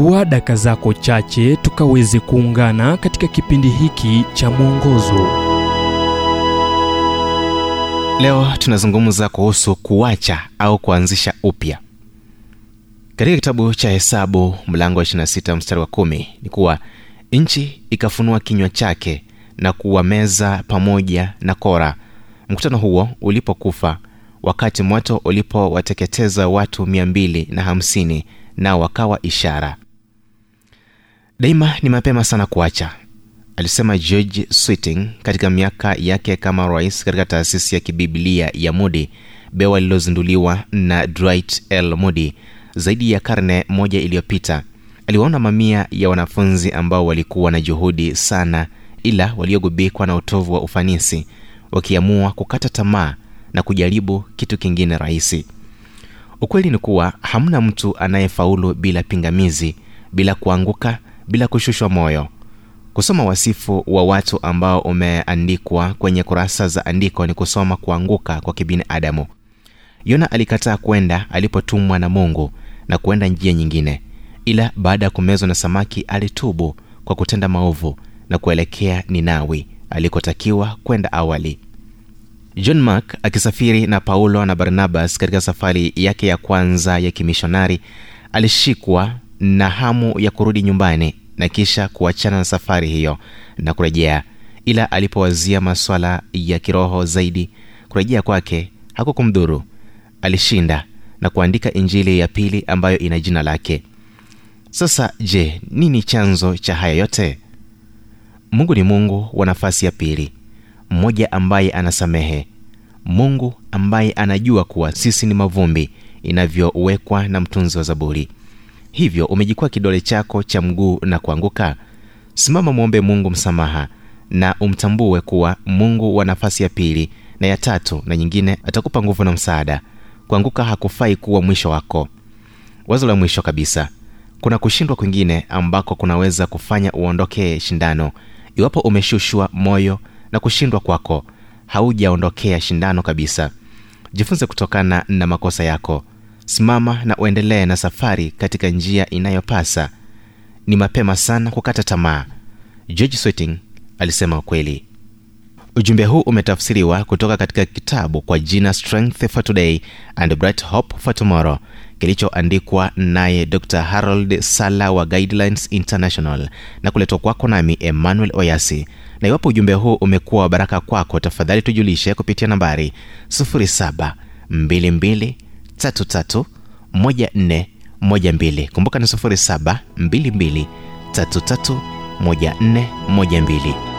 chukua daka zako chache tukaweze kuungana katika kipindi hiki cha mwongozo. Leo tunazungumza kuhusu kuacha au kuanzisha upya. Katika kitabu cha hesabu mlango wa 26 mstari wa 1 ni kuwa nchi ikafunua kinywa chake na kuwameza pamoja na kora. Mkutano huo ulipokufa wakati moto ulipowateketeza watu mia mbili na hamsini nao wakawa ishara daima ni mapema sana kuacha alisema george switing katika miaka yake kama rais katika taasisi ya kibiblia ya mudi bewa lililozinduliwa na dwight l. Mudi zaidi ya karne moja iliyopita. Aliwaona mamia ya wanafunzi ambao walikuwa na juhudi sana ila waliogubikwa na utovu wa ufanisi wakiamua kukata tamaa na kujaribu kitu kingine rahisi. Ukweli ni kuwa hamna mtu anayefaulu bila pingamizi bila kuanguka bila kushushwa moyo. Kusoma wasifu wa watu ambao umeandikwa kwenye kurasa za andiko ni kusoma kuanguka kwa kibinadamu yona alikataa kwenda alipotumwa na mungu na kuenda njia nyingine. Ila baada ya kumezwa na samaki alitubu kwa kutenda maovu na kuelekea ninawi alikotakiwa kwenda awali. John mark akisafiri na paulo na barnabas katika safari yake ya kwanza ya kimishonari alishikwa na hamu ya kurudi nyumbani na kisha kuachana na safari hiyo na kurejea. Ila alipowazia maswala ya kiroho zaidi kurejea kwake hakukumdhuru. Alishinda na kuandika injili ya pili ambayo ina jina lake. Sasa je nini chanzo cha haya yote? Mungu ni mungu wa nafasi ya pili mmoja ambaye anasamehe mungu ambaye anajua kuwa sisi ni mavumbi inavyowekwa na mtunzi wa zaburi hivyo umejikua kidole chako cha mguu na kuanguka. Simama mwombe mungu msamaha na umtambue kuwa mungu wa nafasi ya pili na ya tatu na nyingine atakupa nguvu na msaada. Kuanguka hakufai kuwa mwisho wako. Wazo la mwisho kabisa kuna kushindwa kwingine ambako kunaweza kufanya uondokee shindano. Iwapo umeshushwa moyo na kushindwa kwako haujaondokea shindano kabisa. Jifunze kutokana na makosa yako simama na uendelee na safari katika njia inayopasa. Ni mapema sana kukata tamaa george sweting alisema ukweli. Ujumbe huu umetafsiriwa kutoka katika kitabu kwa jina strength for today and bright hope for tomorrow kilichoandikwa naye dr harold sala wa guidelines international na kuletwa kwako nami emmanuel oyasi. Na iwapo ujumbe huu umekuwa wa baraka kwako tafadhali tujulishe kupitia nambari 722331412 kumbuka ni 722331412